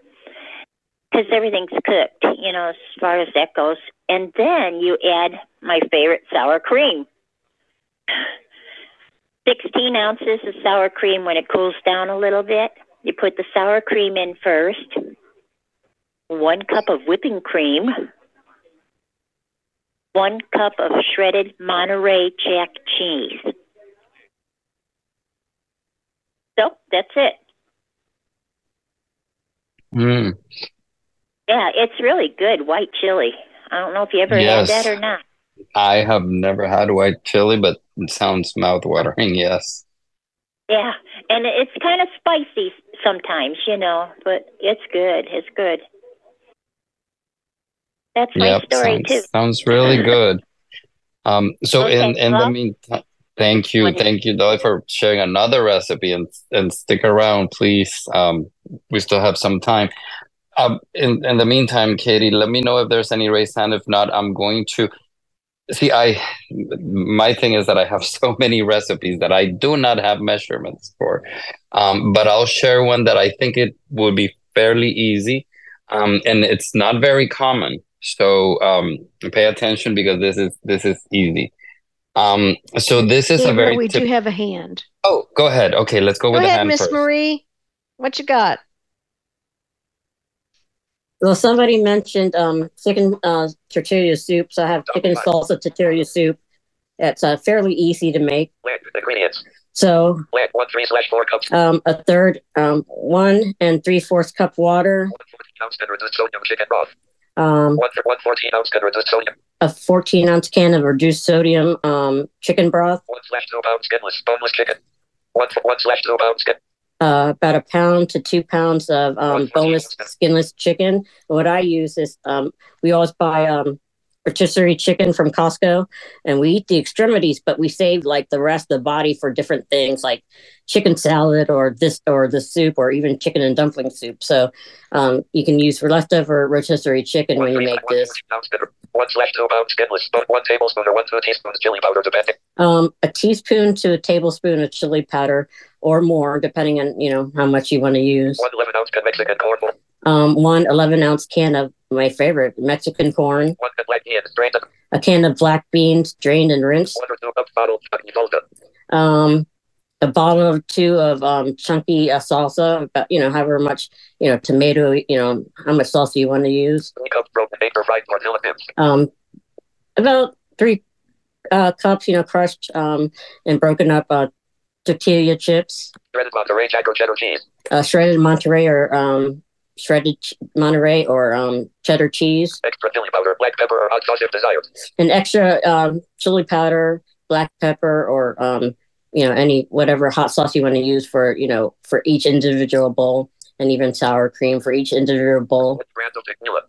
because everything's cooked, you know, as far as that goes. And then you add my favorite sour cream. [SIGHS] 16 ounces of sour cream when it cools down a little bit. You put the sour cream in first, one cup of whipping cream, one cup of shredded Monterey Jack cheese. So that's it. Mm. Yeah, it's really good white chili. I don't know if you ever Yes. had that or not. I have never had white chili, but it sounds mouth-watering, yes. Yeah, and it's kind of spicy sometimes, you know, but it's good. It's good. That's my Yep, story sounds, too. sounds really good. Um, so in Okay, in the well- meantime, thank you, thank you, Dolly, for sharing another recipe and and stick around, please. Um, we still have some time. Um, in in the meantime, Katie, let me know if there's any raised hand. If not, I'm going to see. I my thing is that I have [LAUGHS] so many recipes that I do not have measurements for. Um, but I'll share one that I think it would be fairly easy. Um, and it's not very common. So um, pay attention because this is this is easy. Um, so this is a very we tip- do have a hand. Oh, go ahead. Okay, let's go Go with the ahead, hand Miss. Marie. What you got? Well, somebody mentioned um, chicken uh, tortilla soup, so I have chicken salsa tortilla soup. It's uh, fairly easy to make. Land ingredients. So one three slash four cups. um, a third, um, one and three fourths cup water, ounce can reduce sodium chicken broth. um, One one fourteen ounce can reduce sodium. a 14 ounce can of reduced sodium um, chicken broth, One slash two pounds skinless boneless chicken. One one slash two pounds skin. uh, about a pound to two pounds of um, boneless, skinless chicken. What I use is um, we always buy um, rotisserie chicken from Costco, and we eat the extremities, but we save like the rest of the body for different things, like chicken salad or this or the soup, or even chicken and dumpling soup. So um, you can use for leftover rotisserie chicken when you make this. Can, one slash two skinless. But one tablespoon or one two teaspoons chili powder depending. um, a teaspoon to a tablespoon of chili powder or more, depending on you know how much you want to use. One eleven ounce can Mexican corn. One Um, one 11 ounce can of my favorite Mexican corn, can black beans drained. a can of black beans drained and rinsed, One or two cups bottled chutney salsa. um, a bottle or two of um, chunky uh, salsa, about you know however much you know tomato, you know how much salsa you want to use. Three cups broken paper fried tortilla chips. Um, about three uh, cups, you know, crushed um, and broken up uh, tortilla chips. Shredded Monterey Jack or cheddar cheese. uh, shredded Monterey or um, shredded ch- Monterey or um, cheddar cheese, Extra chili powder, black pepper or hot sauce if desired. an extra um, chili powder, black pepper, or um, you know any whatever hot sauce you want to use for you know for each individual bowl, and even sour cream for each individual bowl. Brand of tequila.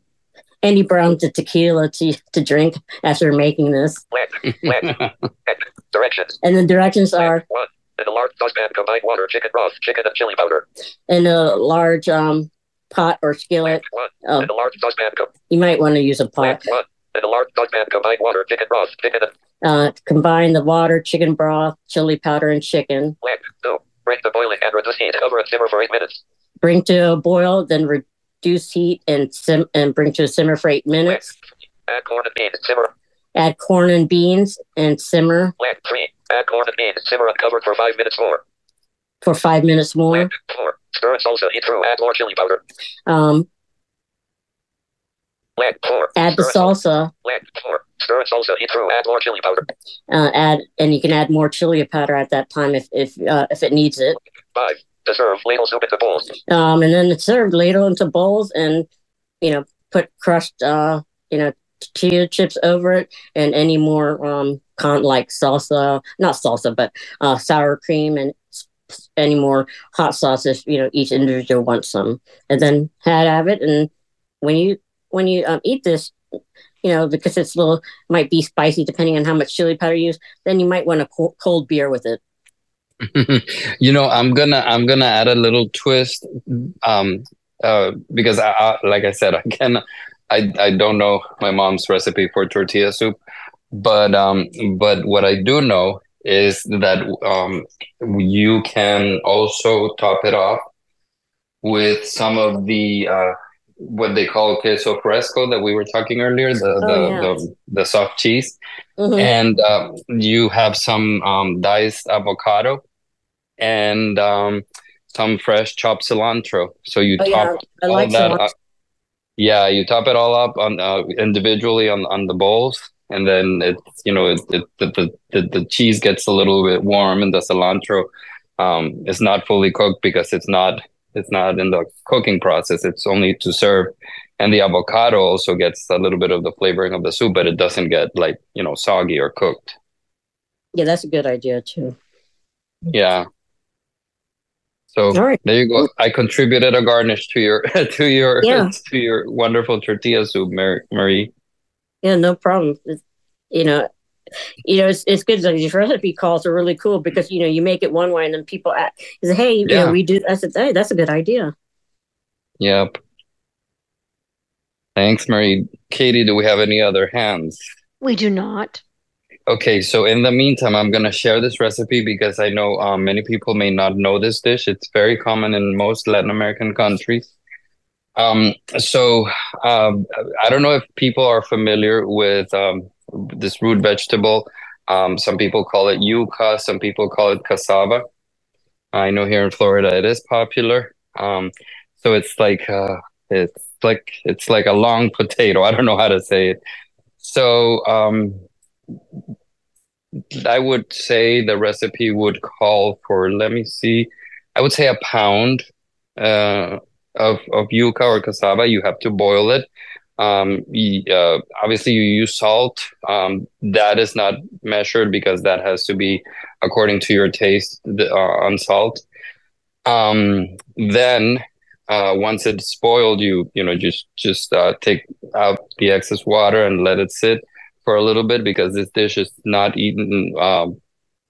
Andy Brown to tequila to to drink after making this, Land. Land. [LAUGHS] Directions. and the directions are One. In a large saucepan, combine water, chicken broth, chicken and chili powder. in a large um, pot or skillet. One. Oh, In a large saucepan, com- you might want to use a pot. one. In a large saucepan, combine water, chicken broth, chicken and Uh, combine the water, chicken broth, chili powder, and chicken. Two. Bring to boiling and reduce heat. Cover and simmer for eight minutes. Bring to a boil, then reduce heat and sim and bring to a simmer for eight minutes. Add corn and beans. And simmer. Add corn and beans and simmer Land. Three. Add corn and beans. Simmer uncovered for five minutes more. For five minutes more. Four. Stir salsa. Through. Add more chili powder. Um, Land. Four. add the Stir and sal- salsa. Four. Stir salsa. Through. Add more chili powder. Uh, add and you can add more chili powder at that time if if uh, if it needs it. Five. To serve. Ladle soup into bowls. Um, and then it's served ladle into bowls and you know put crushed uh you know tortilla chips over it and any more um con like salsa, not salsa, but uh, sour cream and any more hot sauces. You know, each individual wants some, and then had have it. And when you when you um, eat this, you know, because it's a little might be spicy depending on how much chili powder you use. Then you might want a co- cold beer with it. [LAUGHS] you know, I'm gonna I'm gonna add a little twist, um, uh, because I, I like I said, [LAUGHS] I can, I I don't know my mom's recipe for tortilla soup, but um, but what I do know is that um, you can also top it off with some of the uh, what they call queso fresco that we were talking earlier, the Oh, the, yeah. the the soft cheese, Mhm. and uh, you have some um, diced avocado and um, some fresh chopped cilantro. So you Oh, yeah, top I all like that cilantro. up. Yeah, you top it all up on uh, individually on on the bowls, and then it's you know it, it the, the the the cheese gets a little bit warm, and the cilantro um is not fully cooked because it's not it's not in the cooking process. It's only to serve, and the avocado also gets a little bit of the flavoring of the soup, but it doesn't get like you know soggy or cooked. Yeah, that's a good idea too. Yeah. So All right. there you go. I contributed a garnish to your [LAUGHS] to your Yeah. to your wonderful tortilla soup, Mary. Marie. Yeah, no problem. It's, you know, you know, it's, it's good. Like these recipe calls are really cool because you know you make it one way and then people ask, say, "Hey, you Yeah. know, we do." I said, "Hey, that's a good idea." Yep. Thanks, Marie. Katie, do we have any other hands? We do not. Okay, so in the meantime, I'm gonna share this recipe because I know um, many people may not know this dish. It's very common in most Latin American countries. Um, so um, I don't know if people are familiar with um, this root vegetable. Um, some people call it yuca, some people call it cassava. I know here in Florida it is popular. Um, so it's like uh, it's like it's like a long [LAUGHS] potato. I don't know how to say it. So um, I would say the recipe would call for, let me see, I would say a pound uh, of of yuca or cassava. You have to boil it. Um, uh, obviously, you use salt. Um, that is not measured because that has to be according to your taste uh, on salt. Um, then uh, once it's boiled, you you know just just uh, take out the excess water and let it sit for a little bit because this dish is not eaten. Um,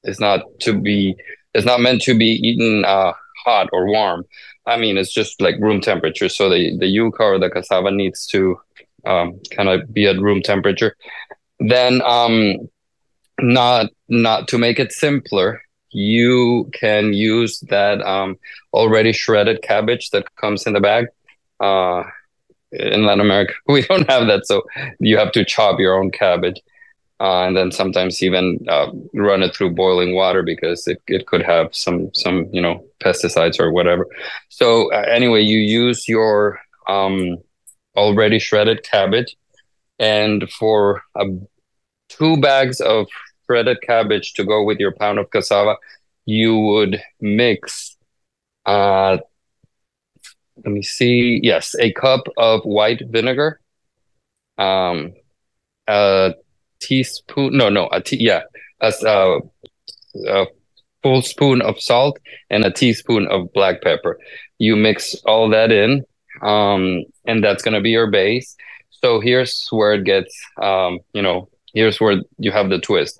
it's not to be. It's not meant to be eaten uh, hot or warm. I mean, it's just like room temperature. So the the yuca or the cassava needs to um, kind of be at room temperature. Then, um, not not to make it simpler, you can use that um, already shredded cabbage that comes in the bag. Uh, in Latin America, [LAUGHS] we don't have that, so you have to chop your own cabbage, uh, and then sometimes even uh, run it through boiling water because it, it could have some some you know pesticides or whatever. So uh, anyway, you use your um, already shredded cabbage, and for a two bags of shredded cabbage to go with your pound of cassava, you would mix, uh, let me see, yes, a cup of white vinegar, um, a teaspoon, no, no, a tea, yeah, a, s- uh, a full spoon of salt and a teaspoon of black pepper. You mix all that in, um, and that's gonna be your base. So here's where it gets, um, you know, here's where you have the twist.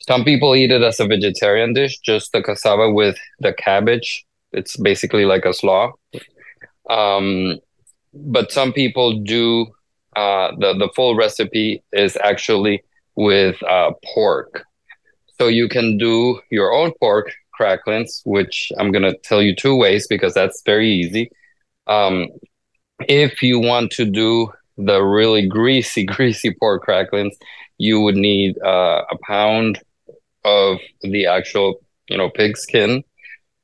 Some people eat it as a vegetarian dish, just the cassava with the cabbage. It's basically like a slaw. Um, but some people do uh, the the full recipe is actually with uh, pork. So you can do your own pork cracklings, which I'm gonna tell you two ways because that's very easy. Um, if you want to do the really greasy, [LAUGHS] greasy pork cracklings, you would need uh, a pound of the actual, you know, pig skin,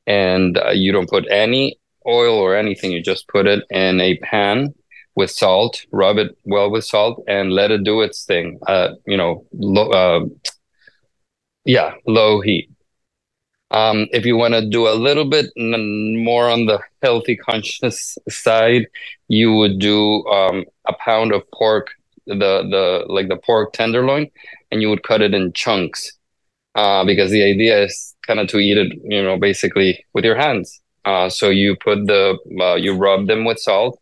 and uh, you don't put any oil or anything. You just put it in a pan with salt, rub it well with salt, and let it do its thing. Uh, you know, low, uh, yeah, low heat. Um, if you want to do a little bit n- more on the healthy conscious [LAUGHS] side, you would do um, a pound of pork the the like the pork tenderloin, and you would cut it in chunks, uh, because the idea is kind of to eat it, you know, basically with your hands. Uh, so you put the uh, you rub them with salt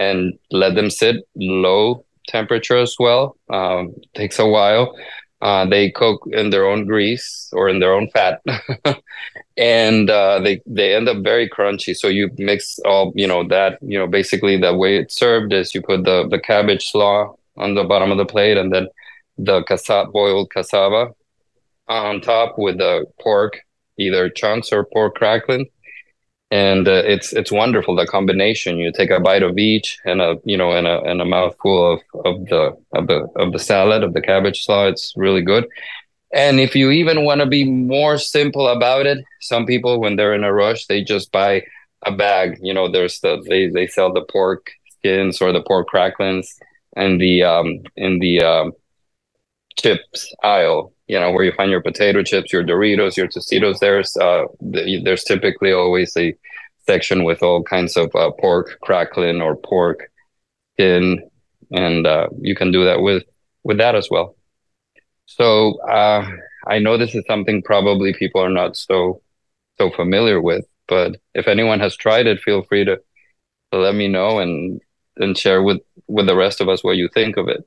and let them sit low temperature as well. Um, takes a while. Uh, they cook in their own grease or in their own fat, [LAUGHS] and uh, they they end up very crunchy. So you mix all you know that you know basically the way it's served is you put the the cabbage slaw on the bottom of the plate, and then the cassava boiled cassava on top with the pork, either chunks or pork cracklings and uh, it's it's wonderful the combination. You take a bite of each and a you know and a and a mouthful of of the of the of the salad of the cabbage slaw. It's really good. And if you even want to be more simple about it some people when they're in a rush they just buy a bag. You know there's the they they sell the pork skins or the pork cracklings and the um in the um chips aisle you know where you find your potato chips your doritos your tostitos. There's uh there's typically always a section with all kinds of uh, pork crackling or pork skin and uh, you can do that with with that as well. So uh, i know this is something probably people are not so so familiar with but if anyone has tried it feel free to, to let me know and and share with with the rest of us what you think of it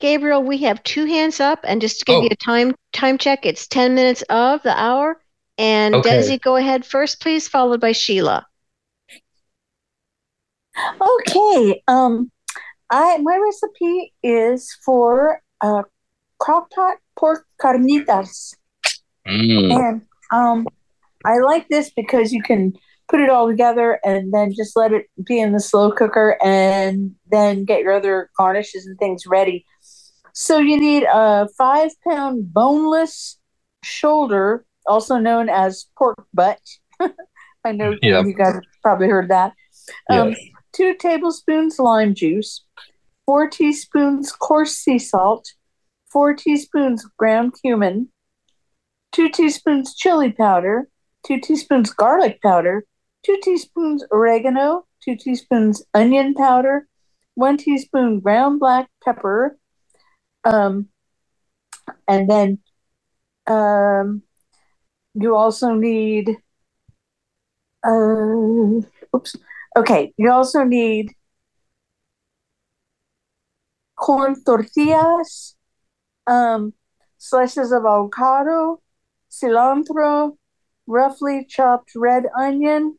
Gabriel, we have two hands up, and just to give Oh. you a time time check, it's ten minutes of the hour. And Okay. Desi, go ahead first, please, followed by Sheila. Okay. Um, I my recipe is for uh, crock-pot pork carnitas, Mm. and um, I like this because you can put it all together and then just let it be in the slow cooker, and then get your other garnishes and things ready. So you need a five-pound boneless shoulder, also known as pork butt. [LAUGHS] I know [LAUGHS] Yep. you guys probably heard that. Um, Yes. two tablespoons lime juice, four teaspoons coarse sea salt, four teaspoons ground cumin, two teaspoons chili powder, two teaspoons garlic powder, two teaspoons oregano, two teaspoons onion powder, one teaspoon ground black pepper, um, and then um, you also need uh, oops. Okay, you also need corn tortillas, um, slices of avocado, cilantro, roughly chopped red onion,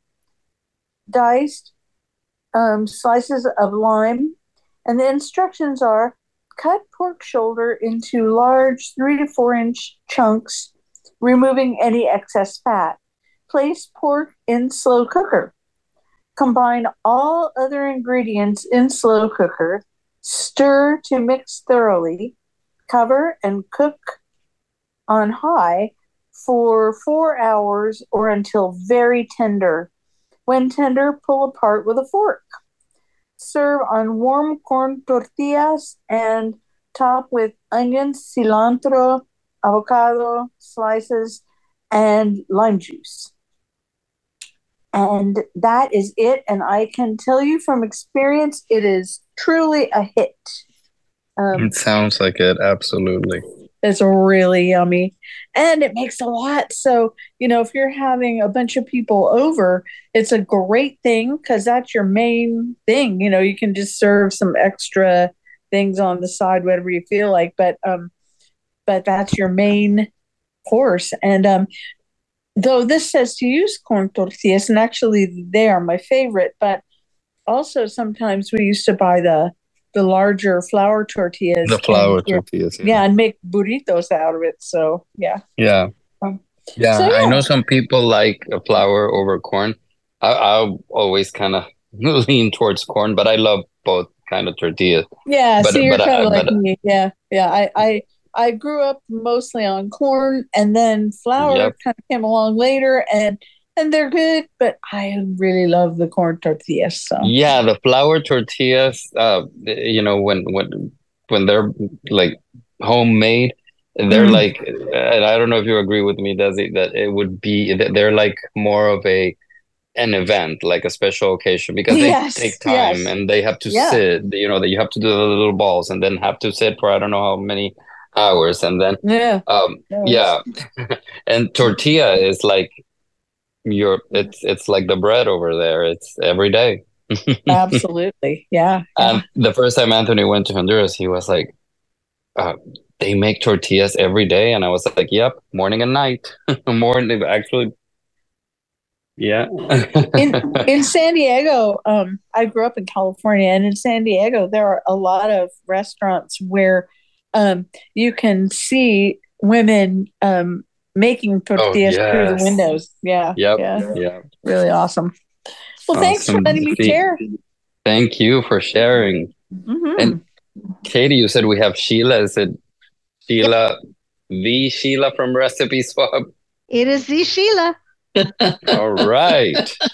diced, um, slices of lime, and the instructions are cut pork shoulder into large three to four inch chunks, removing any excess fat. Place pork in slow cooker. Combine all other ingredients in slow cooker. Stir to mix thoroughly. Cover and cook on high for four hours or until very tender. When tender, pull apart with a fork. Serve on warm corn tortillas and top with onions, cilantro, avocado slices, and lime juice. And that is it. And I can tell you from experience, it is truly a hit. Um, It sounds like it, absolutely. It's really yummy and it makes a lot. So, you know, if you're having a bunch of people over, it's a great thing because that's your main thing. You know, you can just serve some extra things on the side, whatever you feel like, but, um, but that's your main course. And, um, though this says to use corn tortillas, and actually they are my favorite, but also sometimes we used to buy the, the larger flour tortillas. The flour and, yeah, tortillas. yeah, and make burritos out of it. So yeah. Yeah. Um, Yeah, so, I know some people like uh, flour over corn. I, I always kind of [LAUGHS] lean towards corn, but I love both kind of tortillas. Yeah, But- so you're kind of like but- me. Yeah, yeah. I, I I grew up mostly on corn, and then flour Yep. kind of came along later, and and they're good. But I really love the corn tortillas. So Yeah, the flour tortillas, uh, you know, when when when they're like homemade, they're Mhm. like, and I don't know if you agree with me, Desi, that it would be they're like more of a an event, like a special occasion, because they Yes, take time yes. and they have to Yeah. sit. You know that you have to do the little balls and then have to sit for I don't know how many hours, and then Yeah. um yeah, [LAUGHS] and tortilla is like your it's it's like the bread over there. It's every day. [LAUGHS] Absolutely. Yeah. And the first time Anthony went to Honduras, he was like, uh, "They make tortillas every day," and I was like, "Yep, morning and night, [LAUGHS] morning." Actually, yeah. in [LAUGHS] in San Diego, um, I grew up in California, and in San Diego, there are a lot of restaurants where um, you can see women um, making tortillas through the windows. Yeah, Yep. yeah, Yeah. really awesome. Well, thanks for letting me See- share. Thank you for sharing. Mhm. And Katie, you said we have Sheila. Is it Sheila, the Sheila from Recipe Swap? It is the Sheila. All right. [LAUGHS]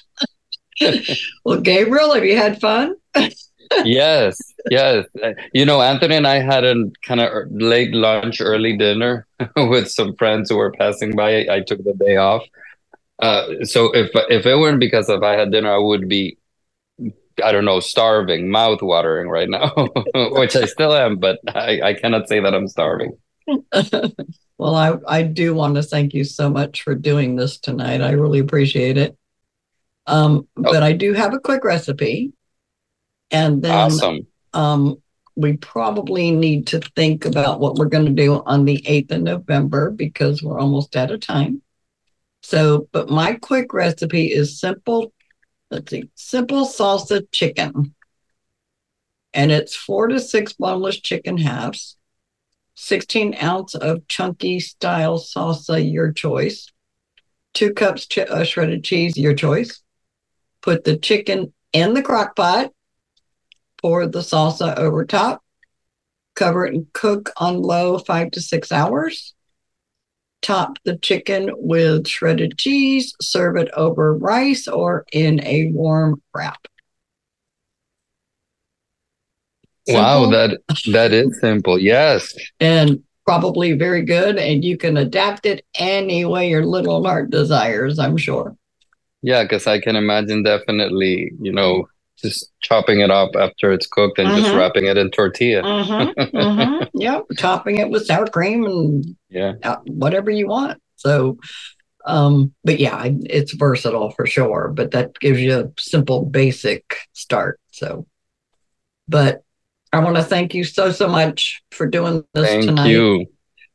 Well, Gabriel, have you had fun? [LAUGHS] Yes, yes. Uh, You know, Anthony and I had a kind of late lunch, early dinner [LAUGHS] with some friends who were passing by. I took the day off. Uh, so if if it weren't because if I had dinner, I would be, I don't know, starving, mouth watering right now, [LAUGHS] which I still am, but I, I cannot say that I'm starving. [LAUGHS] Well, I, I do want to thank you so much for doing this tonight. I really appreciate it. Um, but I do have a quick recipe. And then Awesome. um, we probably need to think about what we're going to do on the 8th of November because we're almost out of time. So, but my quick recipe is simple, let's see, simple salsa chicken. And it's four to six boneless chicken halves, 16 ounce of chunky style salsa, your choice, two cups ch- uh, shredded cheese, your choice. Put the chicken in the crock pot, pour the salsa over top, cover it and cook on low five to six hours. Top the chicken with shredded cheese, serve it over rice or in a warm wrap. Wow, that that is simple. Yes. and probably very good. And you can adapt it any way your little heart desires, I'm sure. Yeah, because I can imagine definitely, you know, just chopping it up after it's cooked and just Mhm. wrapping it in tortilla. Mhm, [LAUGHS] mhm. Yep, topping it with sour cream and Yeah. uh, whatever you want. So, um, but yeah, it's versatile for sure. But that gives you a simple, basic start. So, but I want to thank you so so much for doing this Thank tonight. Thank you.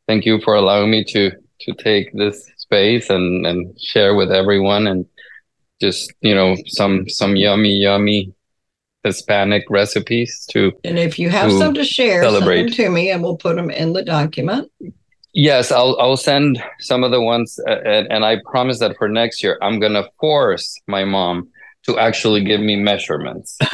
Thank you for allowing me to to take this space and and share with everyone and just, you know, some some yummy yummy Hispanic recipes to And if you have some to share, celebrate. send them to me, and we'll put them in the document. Yes, I'll I'll send some of the ones, uh, and, and I promise that for next year, I'm gonna force my mom to actually give me measurements [LAUGHS]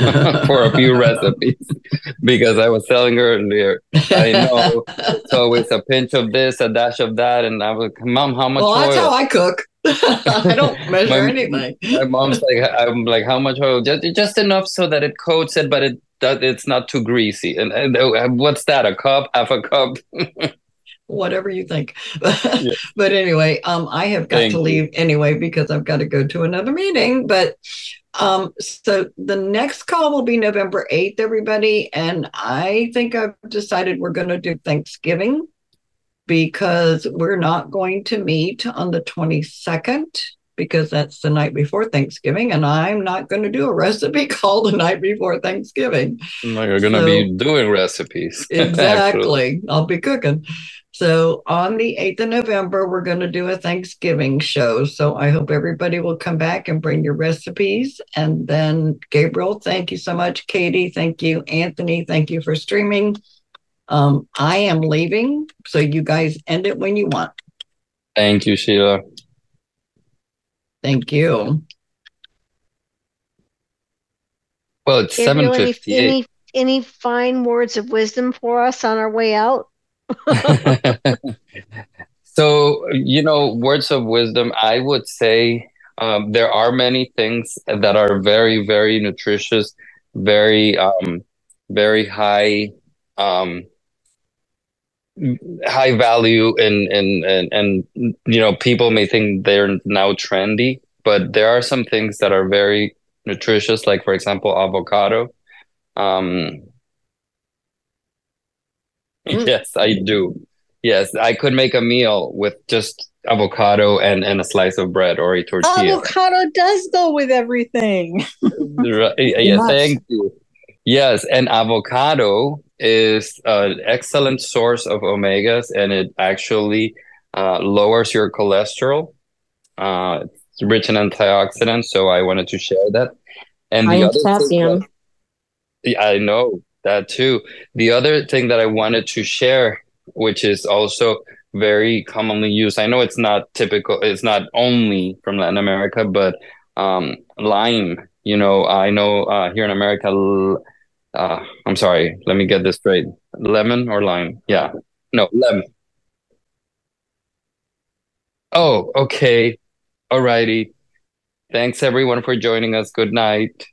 for a few recipes [LAUGHS] because I was telling her earlier, I know so it's a pinch of this, a dash of that, and I was, Mom, how much well, that's how I cook. [LAUGHS] I don't [LAUGHS] measure My- anything. My mom's like, I'm like, how much oil? Just just enough so that it coats it, but it that it's not too greasy. And, and uh, what's that? A cup? Half a cup? [LAUGHS] Whatever you think. but anyway, um, I have got Thank to you. leave anyway because I've got to go to another meeting. But um, so the next call will be November 8th, everybody. And I think I've decided we're going to do Thanksgiving because we're not going to meet on the 22nd because that's the night before Thanksgiving. And I'm not going to do a [LAUGHS] recipe call the night before Thanksgiving. No, you're gonna be doing recipes. [LAUGHS] Exactly. I'll be cooking. So on the 8th of November, we're going to do a Thanksgiving show. So I hope everybody will come back and bring your recipes. And then, Gabriel, thank you so much. Katie, thank you. Anthony, thank you for streaming. Um, I am leaving. So you guys end it when you want. Thank you, Sheila. Thank you. Well, it's seven Gabriel, any, any, any fine words of wisdom for us on our way out? [LAUGHS] [LAUGHS] So, you know, words of wisdom, I would say um, there are many things that are very, very nutritious, very, um, very high, um, high value, and and and and you know, people may think they're now trendy, but there are some things that are very nutritious, like for example, avocado. Um, yes, I do. Yes, I could make a meal with just avocado and, and a slice of bread or a tortilla. Avocado does go with everything. Right, Yeah, thank you. Yes, and avocado is an excellent source of omegas, and it actually uh, lowers your cholesterol. Uh, it's rich in antioxidants, so I wanted to share that. And the other thing potassium. that- I know that too. The other thing that I wanted to share, which is also very commonly used, I know it's not typical, it's not only from Latin America, but um, lime. You know, I know uh, here in America, uh, I'm sorry, let me get this straight. Lemon or lime? Yeah. No, lemon. Oh, okay. Alrighty. Thanks everyone for joining us. Good night.